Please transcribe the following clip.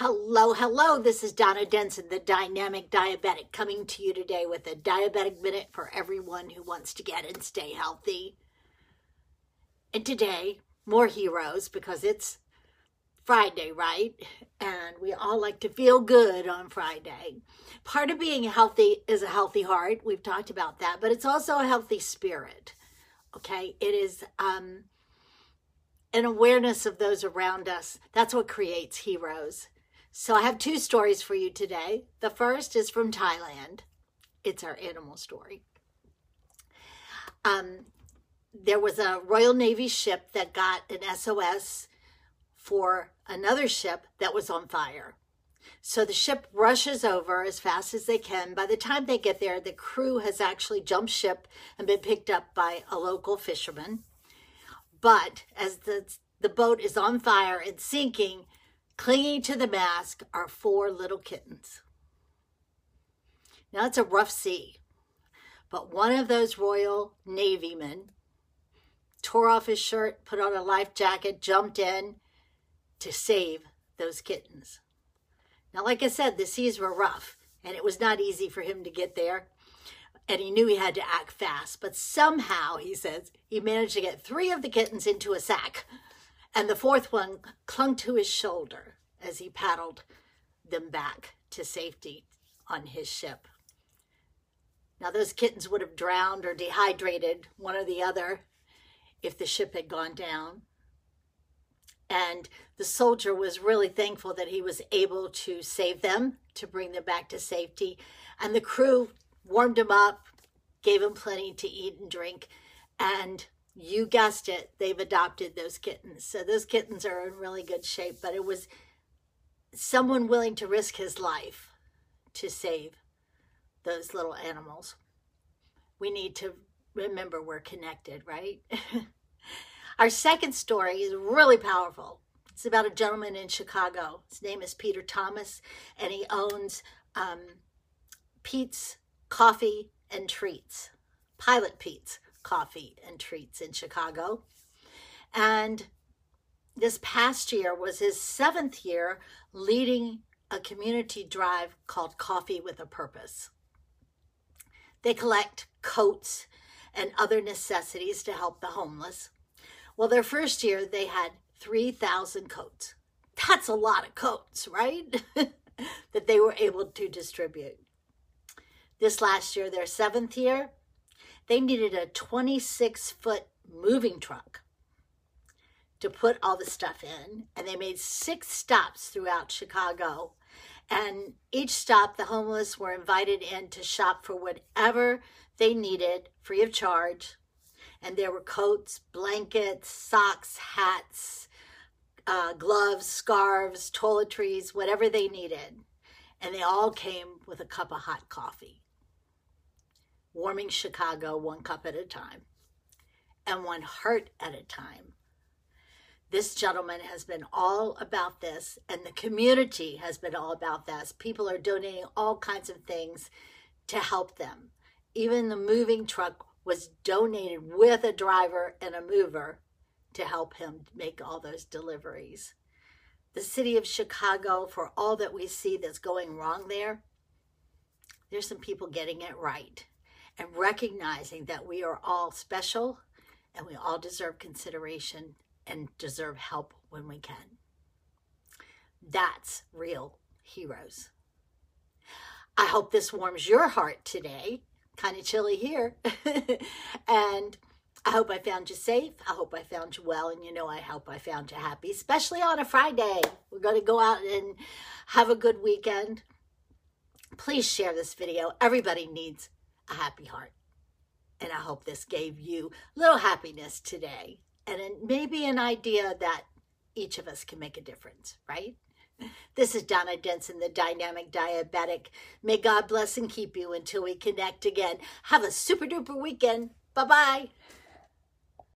Hello, hello. This is Donna Denson, the dynamic diabetic, coming to you today with a diabetic minute for everyone who wants to get and stay healthy. And today, more heroes because it's Friday, right? And we all like to feel good on Friday. Part of being healthy is a healthy heart. We've talked about that, but it's also a healthy spirit. Okay. It is, um, an awareness of those around us. That's what creates heroes. So I have two stories for you today. The first is from Thailand. It's our animal story. Um, there was a Royal Navy ship that got an SOS for another ship that was on fire. So the ship rushes over as fast as they can. By the time they get there, the crew has actually jumped ship and been picked up by a local fisherman. But as the, the boat is on fire and sinking, Clinging to the mast are four little kittens. Now it's a rough sea, but one of those Royal Navy men tore off his shirt, put on a life jacket, jumped in to save those kittens. Now, like I said, the seas were rough and it was not easy for him to get there. And he knew he had to act fast, but somehow, he says, he managed to get three of the kittens into a sack and the fourth one clung to his shoulder as he paddled them back to safety on his ship. Now, those kittens would have drowned or dehydrated, one or the other, if the ship had gone down. And the soldier was really thankful that he was able to save them, to bring them back to safety. And the crew warmed him up, gave him plenty to eat and drink, and you guessed it, they've adopted those kittens. So those kittens are in really good shape, but it was someone willing to risk his life to save those little animals. We need to remember we're connected, right? Our second story is really powerful. It's about a gentleman in Chicago. His name is Peter Thomas, and he owns um, Pete's Coffee and Treats, Pilot Pete's coffee and treats in Chicago. And this past year was his seventh year leading a community drive called Coffee with a Purpose. They collect coats and other necessities to help the homeless. Well, their first year, they had 3,000 coats. That's a lot of coats, right? that they were able to distribute. This last year, their seventh year, they needed a 26 foot moving truck to put all the stuff in. And they made six stops throughout Chicago. And each stop, the homeless were invited in to shop for whatever they needed free of charge. And there were coats, blankets, socks, hats, uh, gloves, scarves, toiletries, whatever they needed. And they all came with a cup of hot coffee warming Chicago one cup at a time and one heart at a time. This gentleman has been all about this, and the community has been all about this. People are donating all kinds of things to help them. Even the moving truck was donated with a driver and a mover to help him make all those deliveries. The city of Chicago, for all that we see that's going wrong there, there's some people getting it right and recognizing that we are all special and we all deserve consideration and deserve help when we can. That's real heroes. I hope this warms your heart today. Kind of chilly here. and I hope I found you safe. I hope I found you well. And you know, I hope I found you happy, especially on a Friday. We're going to go out and have a good weekend. Please share this video. Everybody needs a happy heart. And I hope this gave you a little happiness today and maybe an idea that each of us can make a difference, right? This is Donna Denson, the dynamic diabetic. May God bless and keep you until we connect again. Have a super duper weekend. Bye bye.